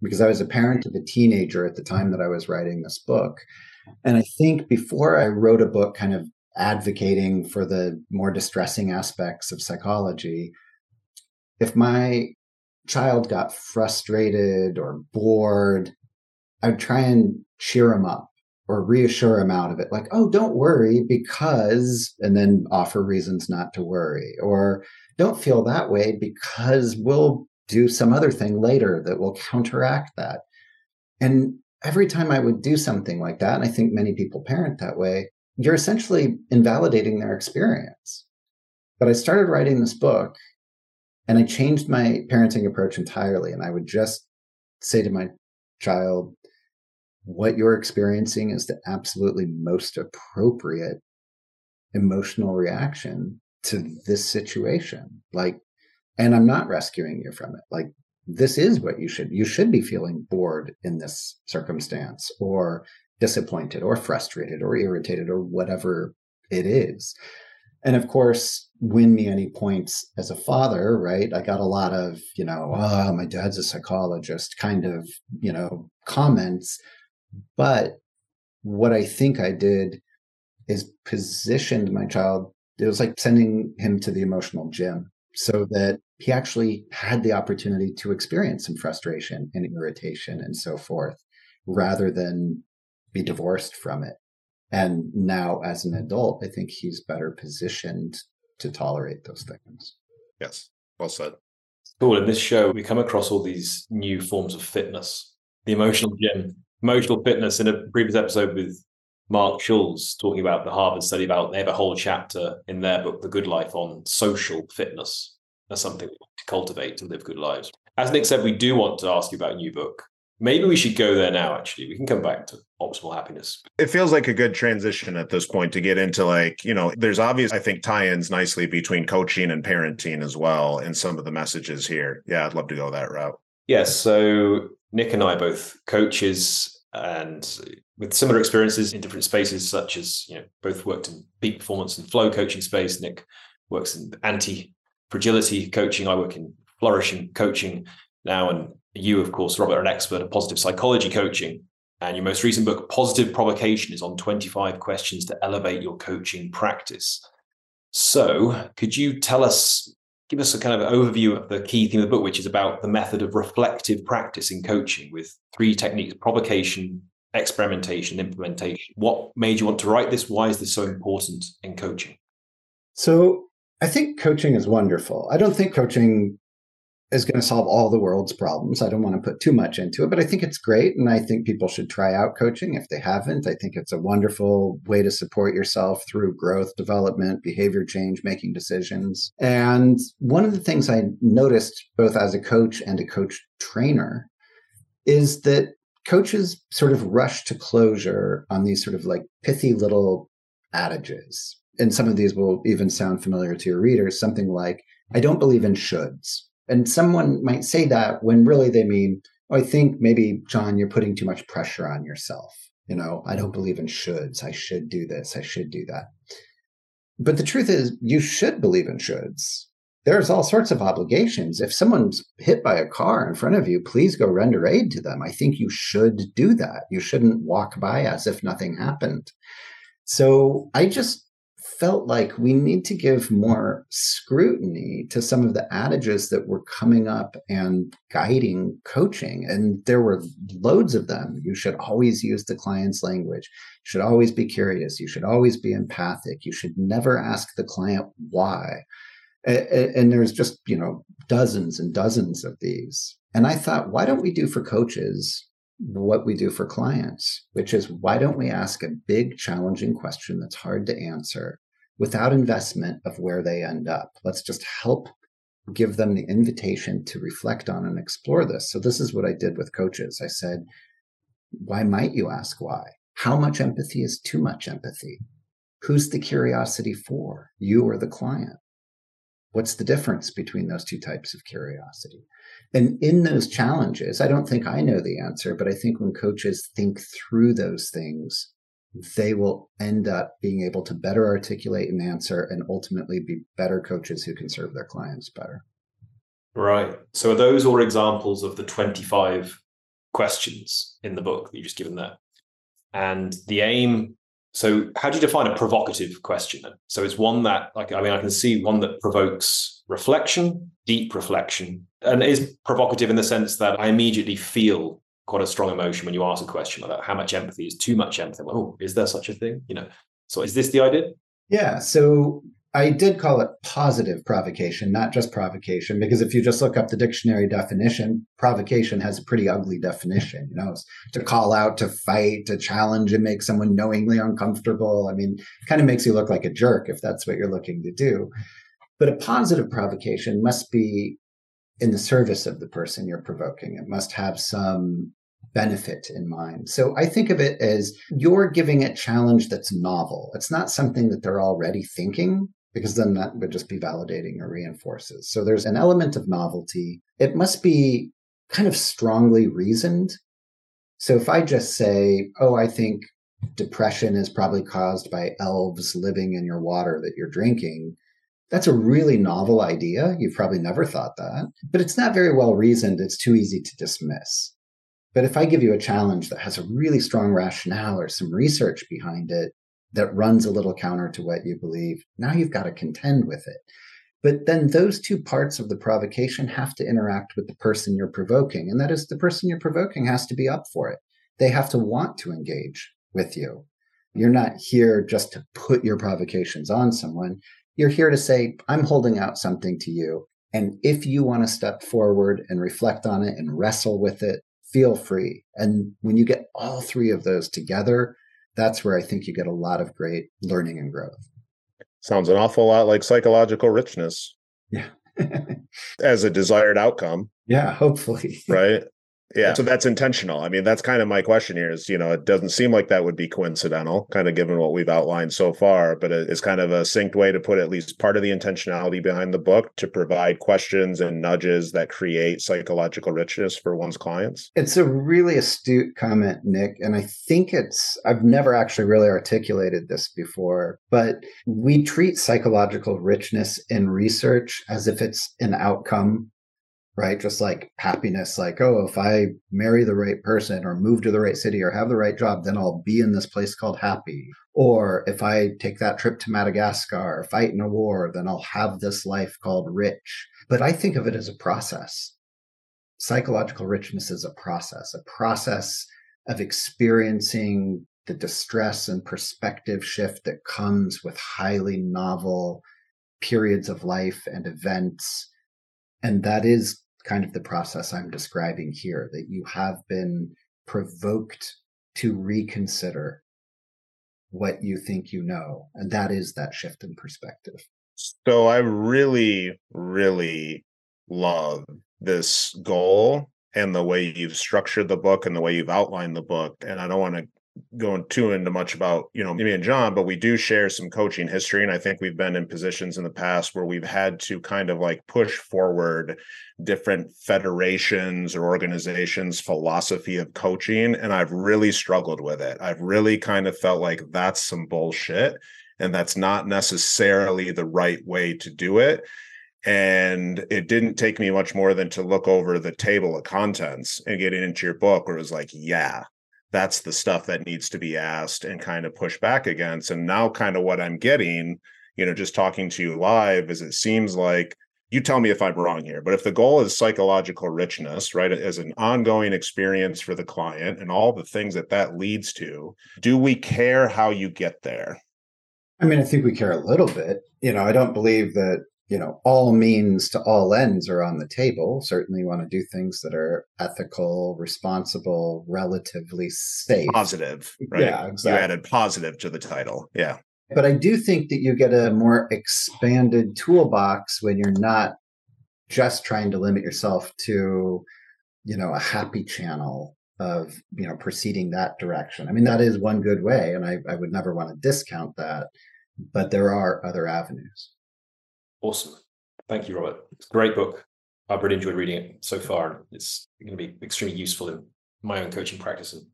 Speaker 3: because I was a parent of a teenager at the time that I was writing this book. And I think before I wrote a book kind of advocating for the more distressing aspects of psychology, if my child got frustrated or bored, I'd try and cheer him up or reassure him out of it. Like, oh, don't worry because, and then offer reasons not to worry. Or don't feel that way because we'll do some other thing later that will counteract that. And every time I would do something like that, and I think many people parent that way, you're essentially invalidating their experience. But I started writing this book and I changed my parenting approach entirely. And I would just say to my child, what you're experiencing is the absolutely most appropriate emotional reaction to this situation. Like, and I'm not rescuing you from it. Like, this is what you should, you should be feeling bored in this circumstance or disappointed or frustrated or irritated or whatever it is. And of course, win me any points as a father, right? I got a lot of, you know, oh, my dad's a psychologist kind of, you know, comments. But what I think I did is positioned my child, it was like sending him to the emotional gym so that he actually had the opportunity to experience some frustration and irritation and so forth rather than be divorced from it. And now, as an adult, I think he's better positioned to tolerate those things.
Speaker 2: Yes, well said.
Speaker 1: Cool. In this show, we come across all these new forms of fitness, the emotional gym, emotional fitness. In a previous episode with Marc Schulz talking about the Harvard study about they have a whole chapter in their book, The Good Life, on social fitness. That's something to cultivate to live good lives. As Nick said, we do want to ask you about a new book. Maybe we should go there now, actually. We can come back to optimal happiness.
Speaker 2: It feels like a good transition at this point to get into like, you know, there's obvious, I think, tie ins nicely between coaching and parenting as well in some of the messages here. Yeah, I'd love to go that route.
Speaker 1: Yes. So Nick and I both coaches and with similar experiences in different spaces, such as, you know, both worked in peak performance and flow coaching space. Nick works in anti fragility coaching. I work in flourishing coaching now. And you, of course, Robert, are an expert of positive psychology coaching. And your most recent book, Positive Provocation, is on 25 questions to elevate your coaching practice. So, could you tell us, give us a kind of overview of the key theme of the book, which is about the method of reflective practice in coaching with three techniques provocation, experimentation, implementation. What made you want to write this? Why is this so important in coaching?
Speaker 3: So, I think coaching is wonderful. I don't think coaching is going to solve all the world's problems. I don't want to put too much into it, but I think it's great. And I think people should try out coaching if they haven't. I think it's a wonderful way to support yourself through growth, development, behavior change, making decisions. And one of the things I noticed both as a coach and a coach trainer is that coaches sort of rush to closure on these sort of like pithy little adages. And some of these will even sound familiar to your readers, something like, I don't believe in shoulds and someone might say that when really they mean, oh, I think maybe, John, you're putting too much pressure on yourself. You know, I don't believe in shoulds. I should do this. I should do that. But the truth is, you should believe in shoulds. There's all sorts of obligations. If someone's hit by a car in front of you, please go render aid to them. I think you should do that. You shouldn't walk by as if nothing happened. So I just felt like we need to give more scrutiny to some of the adages that were coming up and guiding coaching. And there were loads of them. You should always use the client's language. You should always be curious. You should always be empathic. You should never ask the client why. And there's just, you know, dozens and dozens of these. And I thought, why don't we do for coaches what we do for clients, which is why don't we ask a big, challenging question that's hard to answer without investment of where they end up. Let's just help give them the invitation to reflect on and explore this. So, this is what I did with coaches. I said, Why might you ask why? How much empathy is too much empathy? Who's the curiosity for, you or the client? What's the difference between those two types of curiosity? And in those challenges, I don't think I know the answer, but I think when coaches think through those things, they will end up being able to better articulate an answer and ultimately be better coaches who can serve their clients better.
Speaker 1: Right. So are those all examples of the 25 questions in the book that you've just given there? And the aim, so how do you define a provocative question? So it's one that, like, I mean, I can see one that provokes reflection, deep reflection, and is provocative in the sense that I immediately feel quite a strong emotion when you ask a question like that. How much empathy is too much empathy? oh, is there such a thing? You know, so is this the idea?
Speaker 3: Yeah. So I did call it positive provocation, not just provocation, because if you just look up the dictionary definition, provocation has a pretty ugly definition. You know, it's to call out, to fight, to challenge and make someone knowingly uncomfortable. I mean, kind of makes you look like a jerk if that's what you're looking to do. But a positive provocation must be in the service of the person you're provoking. It must have some benefit in mind. So I think of it as you're giving a challenge that's novel. It's not something that they're already thinking because then that would just be validating or reinforces. So there's an element of novelty. It must be kind of strongly reasoned. So if I just say, oh, I think depression is probably caused by elves living in your water that you're drinking, that's a really novel idea. You've probably never thought that, but it's not very well reasoned. It's too easy to dismiss. But if I give you a challenge that has a really strong rationale or some research behind it that runs a little counter to what you believe, now you've got to contend with it. But then those two parts of the provocation have to interact with the person you're provoking. And that is the person you're provoking has to be up for it. They have to want to engage with you. You're not here just to put your provocations on someone. You're here to say, I'm holding out something to you. And if you want to step forward and reflect on it and wrestle with it, feel free. And when you get all three of those together, that's where I think you get a lot of great learning and growth.
Speaker 2: Sounds an awful lot like psychological richness.
Speaker 3: Yeah.
Speaker 2: as a desired outcome.
Speaker 3: Yeah, hopefully.
Speaker 2: Right. Yeah. So that's intentional. I mean, that's kind of my question here is, you know, it doesn't seem like that would be coincidental, kind of given what we've outlined so far, but it's kind of a synced way to put at least part of the intentionality behind the book to provide questions and nudges that create psychological richness for one's clients.
Speaker 3: It's a really astute comment, Nick. And I think it's, I've never actually really articulated this before, but we treat psychological richness in research as if it's an outcome right? Just like happiness, like, oh, if I marry the right person or move to the right city or have the right job, then I'll be in this place called happy. Or if I take that trip to Madagascar or fight in a war, then I'll have this life called rich. But I think of it as a process. Psychological richness is a process, a process of experiencing the distress and perspective shift that comes with highly novel periods of life and events and that is kind of the process I'm describing here that you have been provoked to reconsider what you think you know. And that is that shift in perspective.
Speaker 2: So I really, really love this goal and the way you've structured the book and the way you've outlined the book. And I don't want to going too into much about you know me and John, but we do share some coaching history, and I think we've been in positions in the past where we've had to kind of like push forward different federations or organizations' philosophy of coaching, and I've really struggled with it. I've really kind of felt like that's some bullshit, and that's not necessarily the right way to do it. And it didn't take me much more than to look over the table of contents and get into your book where it was like, yeah, that's the stuff that needs to be asked and kind of pushed back against. And now, kind of what I'm getting, you know, just talking to you live is it seems like you tell me if I'm wrong here, but if the goal is psychological richness, right, as an ongoing experience for the client and all the things that that leads to, do we care how you get there?
Speaker 3: I mean, I think we care a little bit. You know, I don't believe that you know, all means to all ends are on the table. Certainly, you want to do things that are ethical, responsible, relatively safe.
Speaker 2: Positive, right? Yeah, exactly. You added positive to the title. Yeah.
Speaker 3: But I do think that you get a more expanded toolbox when you're not just trying to limit yourself to, you know, a happy channel of, you know, proceeding that direction. I mean, that is one good way, and I, I would never want to discount that, but there are other avenues.
Speaker 1: Awesome. Thank you, Robert. It's a great book. I've really enjoyed reading it so far. It's going to be extremely useful in my own coaching practice. And I'm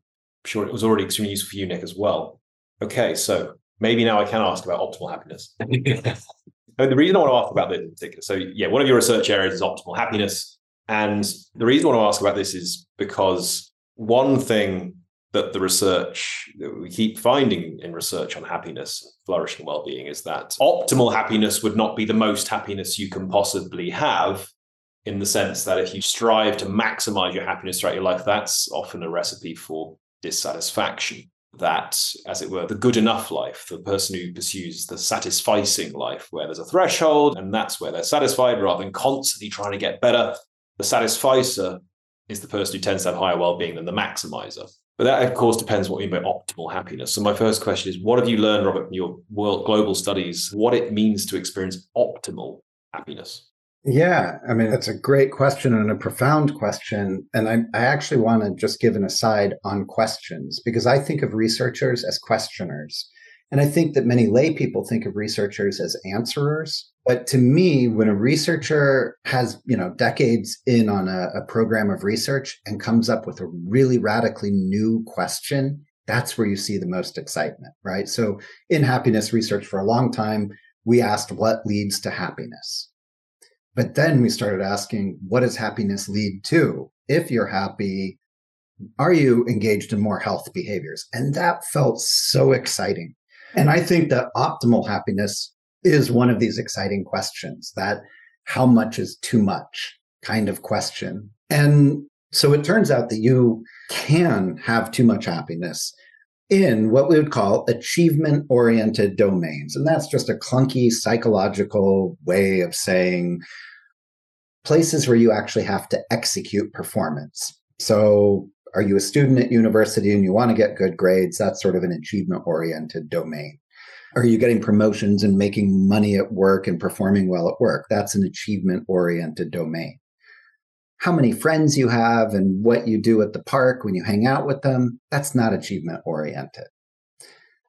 Speaker 1: sure it was already extremely useful for you, Nick, as well. Okay, so maybe now I can ask about optimal happiness. the reason I want to ask about this in particular, so yeah, one of your research areas is optimal happiness. And the reason I want to ask about this is because one thing that the research that we keep finding in research on happiness, flourishing well-being is that optimal happiness would not be the most happiness you can possibly have in the sense that if you strive to maximize your happiness throughout your life that's often a recipe for dissatisfaction. That as it were the good enough life the person who pursues the satisficing life where there's a threshold and that's where they're satisfied rather than constantly trying to get better the satisficer is the person who tends to have higher well-being than the maximizer but that, of course, depends what you mean by optimal happiness. So, my first question is what have you learned, Robert, from your world global studies, what it means to experience optimal happiness?
Speaker 3: Yeah, I mean, that's a great question and a profound question. And I, I actually want to just give an aside on questions because I think of researchers as questioners. And I think that many lay people think of researchers as answerers. But to me, when a researcher has, you know, decades in on a, a program of research and comes up with a really radically new question, that's where you see the most excitement, right? So in happiness research for a long time, we asked what leads to happiness. But then we started asking, what does happiness lead to? If you're happy, are you engaged in more health behaviors? And that felt so exciting and I think that optimal happiness is one of these exciting questions that how much is too much kind of question. And so it turns out that you can have too much happiness in what we would call achievement oriented domains. And that's just a clunky psychological way of saying places where you actually have to execute performance. So are you a student at university and you want to get good grades? That's sort of an achievement oriented domain. Are you getting promotions and making money at work and performing well at work? That's an achievement oriented domain. How many friends you have and what you do at the park when you hang out with them, that's not achievement oriented.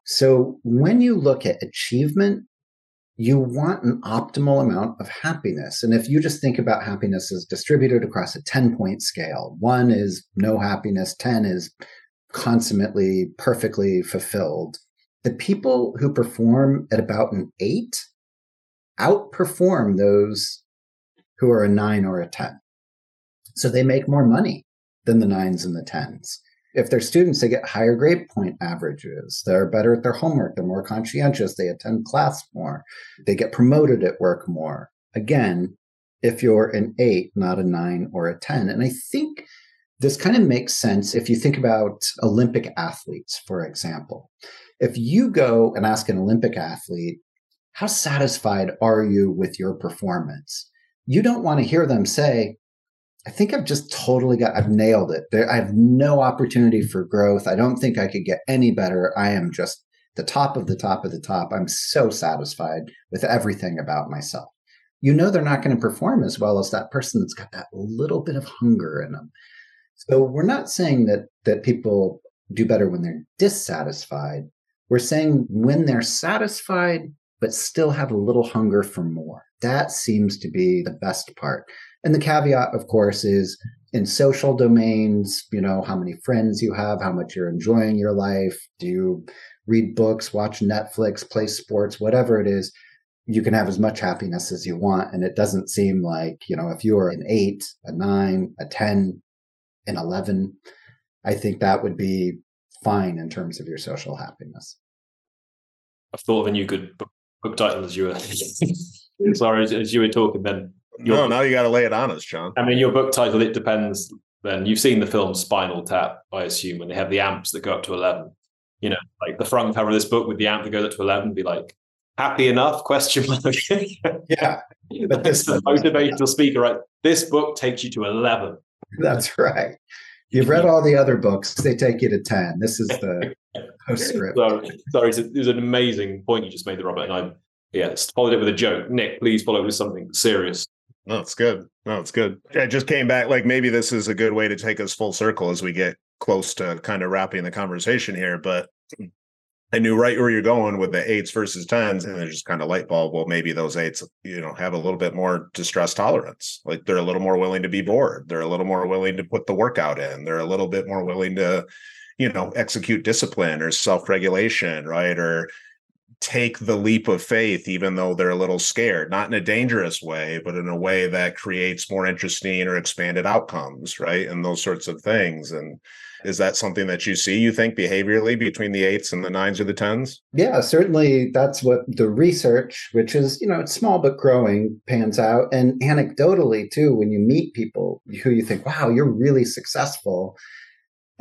Speaker 3: So when you look at achievement, you want an optimal amount of happiness. And if you just think about happiness as distributed across a 10 point scale, one is no happiness, 10 is consummately, perfectly fulfilled. The people who perform at about an eight outperform those who are a nine or a 10. So they make more money than the nines and the tens. If they're students, they get higher grade point averages. They're better at their homework. They're more conscientious. They attend class more. They get promoted at work more. Again, if you're an eight, not a nine or a 10. And I think this kind of makes sense if you think about Olympic athletes, for example. If you go and ask an Olympic athlete, how satisfied are you with your performance? You don't want to hear them say, I think I've just totally got, I've nailed it. There, I have no opportunity for growth. I don't think I could get any better. I am just the top of the top of the top. I'm so satisfied with everything about myself. You know, they're not going to perform as well as that person that's got that little bit of hunger in them. So we're not saying that, that people do better when they're dissatisfied. We're saying when they're satisfied, but still have a little hunger for more. That seems to be the best part. And the caveat, of course, is in social domains, you know, how many friends you have, how much you're enjoying your life. Do you read books, watch Netflix, play sports, whatever it is? You can have as much happiness as you want. And it doesn't seem like, you know, if you're an eight, a nine, a 10, an 11, I think that would be fine in terms of your social happiness.
Speaker 1: I've thought of a new good book, book title as you were, sorry, as, as you were talking then
Speaker 2: your, no, now you got to lay it on us, John.
Speaker 1: I mean, your book title, It Depends, then you've seen the film Spinal Tap, I assume, when they have the amps that go up to 11. You know, like the front cover of this book with the amp that goes up to 11 be like, happy enough? Question mark.
Speaker 3: yeah.
Speaker 1: But this is a motivational speaker, right? This book takes you to 11.
Speaker 3: That's right. You've read all the other books, they take you to 10. This is the postscript.
Speaker 1: So, sorry, it was an amazing point you just made there, Robert. And I, yeah, followed it with a joke. Nick, please follow it with something serious.
Speaker 2: No, it's good. No, it's good. I just came back. Like maybe this is a good way to take us full circle as we get close to kind of wrapping the conversation here. But I knew right where you're going with the eights versus tens, and it just kind of light bulb. Well, maybe those eights, you know, have a little bit more distress tolerance. Like they're a little more willing to be bored. They're a little more willing to put the workout in. They're a little bit more willing to, you know, execute discipline or self regulation, right? Or take the leap of faith, even though they're a little scared, not in a dangerous way, but in a way that creates more interesting or expanded outcomes, right? And those sorts of things. And is that something that you see, you think, behaviorally between the eights and the nines or the tens?
Speaker 3: Yeah, certainly that's what the research, which is, you know, it's small but growing, pans out. And anecdotally, too, when you meet people who you think, wow, you're really successful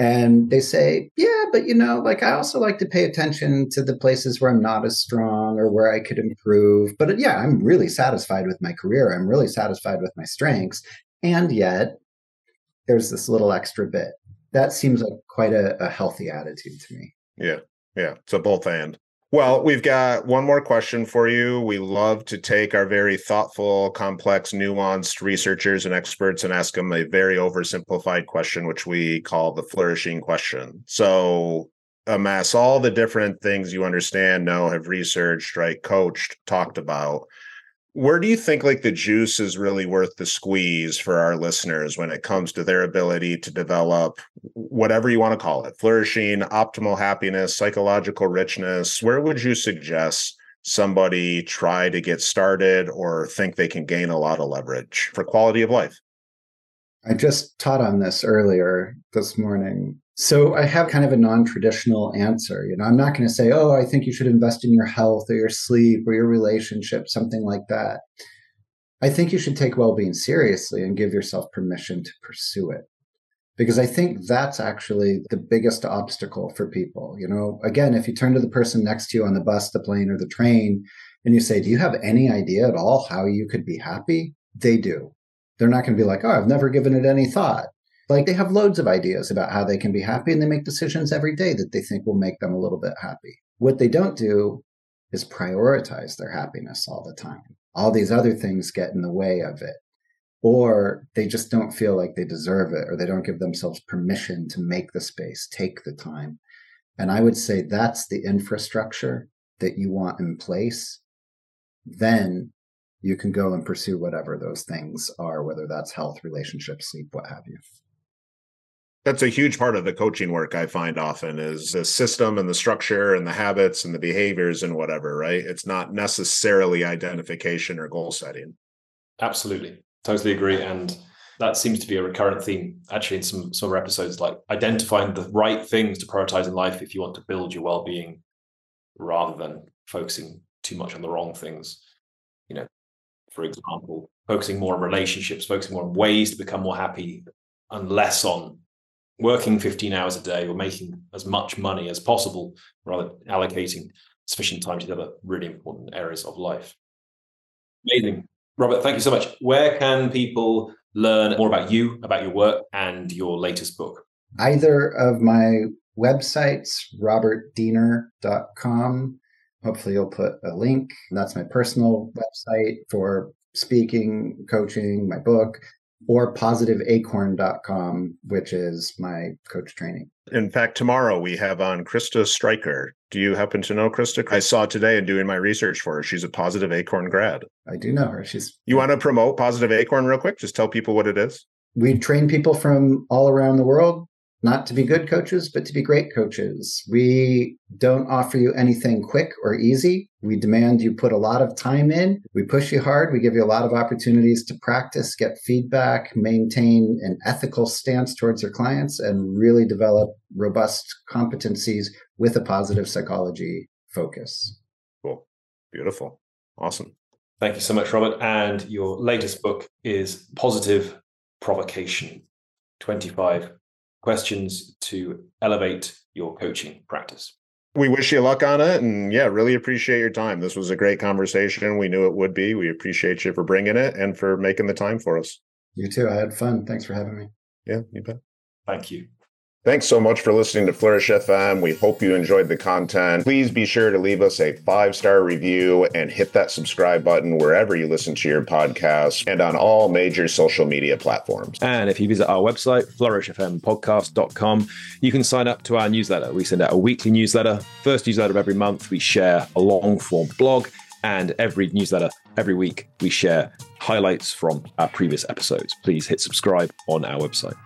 Speaker 3: and they say, yeah, but you know, like I also like to pay attention to the places where I'm not as strong or where I could improve. But yeah, I'm really satisfied with my career. I'm really satisfied with my strengths. And yet, there's this little extra bit. That seems like quite a, a healthy attitude to me.
Speaker 2: Yeah. Yeah. A both and. Well, we've got one more question for you. We love to take our very thoughtful, complex, nuanced researchers and experts and ask them a very oversimplified question, which we call the flourishing question. So, amass all the different things you understand, know, have researched, right, coached, talked about where do you think like the juice is really worth the squeeze for our listeners when it comes to their ability to develop whatever you want to call it flourishing optimal happiness psychological richness? Where would you suggest somebody try to get started or think they can gain a lot of leverage for quality of life?
Speaker 3: I just taught on this earlier this morning so I have kind of a non-traditional answer. You know, I'm not going to say, "Oh, I think you should invest in your health or your sleep or your relationship, something like that." I think you should take well-being seriously and give yourself permission to pursue it. Because I think that's actually the biggest obstacle for people. You know, again, if you turn to the person next to you on the bus, the plane, or the train, and you say, Do you have any idea at all how you could be happy? They do. They're not going to be like, Oh, I've never given it any thought. Like they have loads of ideas about how they can be happy and they make decisions every day that they think will make them a little bit happy. What they don't do is prioritize their happiness all the time. All these other things get in the way of it. Or they just don't feel like they deserve it, or they don't give themselves permission to make the space, take the time. And I would say that's the infrastructure that you want in place. Then you can go and pursue whatever those things are, whether that's health, relationships, sleep, what have you
Speaker 2: that's a huge part of the coaching work I find often is the system and the structure and the habits and the behaviors and whatever, right? It's not necessarily identification or goal setting.
Speaker 1: Absolutely. Totally agree. And that seems to be a recurrent theme actually in some some episodes, like identifying the right things to prioritize in life if you want to build your well-being rather than focusing too much on the wrong things. You know, for example, focusing more on relationships, focusing more on ways to become more happy and less on working 15 hours a day or making as much money as possible rather than allocating sufficient time to the other really important areas of life. Amazing. Robert, thank you so much. Where can people learn more about you, about your work, and your latest book?
Speaker 3: Either of my websites, robertdiener.com. Hopefully, you'll put a link. That's my personal website for speaking, coaching, my book or positiveacorn.com, which is my coach training.
Speaker 2: In fact, tomorrow we have on Krista Stryker. Do you happen to know Krista? I saw today in doing my research for her. She's a Positive Acorn grad.
Speaker 3: I do know her. She's.
Speaker 2: You want to promote Positive Acorn real quick? Just tell people what it is.
Speaker 3: We train people from all around the world not to be good coaches, but to be great coaches. We don't offer you anything quick or easy. We demand you put a lot of time in. We push you hard. We give you a lot of opportunities to practice, get feedback, maintain an ethical stance towards your clients, and really develop robust competencies with a positive psychology focus.
Speaker 2: Cool. Beautiful. Awesome.
Speaker 1: Thank you so much, Robert. And your latest book is Positive Provocation 25 questions to elevate your coaching practice.
Speaker 2: We wish you luck on it. And yeah, really appreciate your time. This was a great conversation. We knew it would be. We appreciate you for bringing it and for making the time for us.
Speaker 3: You too. I had fun. Thanks for having me.
Speaker 2: Yeah, you bet.
Speaker 1: Thank you.
Speaker 2: Thanks so much for listening to Flourish FM. We hope you enjoyed the content. Please be sure to leave us a five star review and hit that subscribe button wherever you listen to your podcast and on all major social media platforms.
Speaker 1: And if you visit our website, flourishfmpodcast.com, you can sign up to our newsletter. We send out a weekly newsletter. First newsletter of every month, we share a long form blog. And every newsletter, every week, we share highlights from our previous episodes. Please hit subscribe on our website.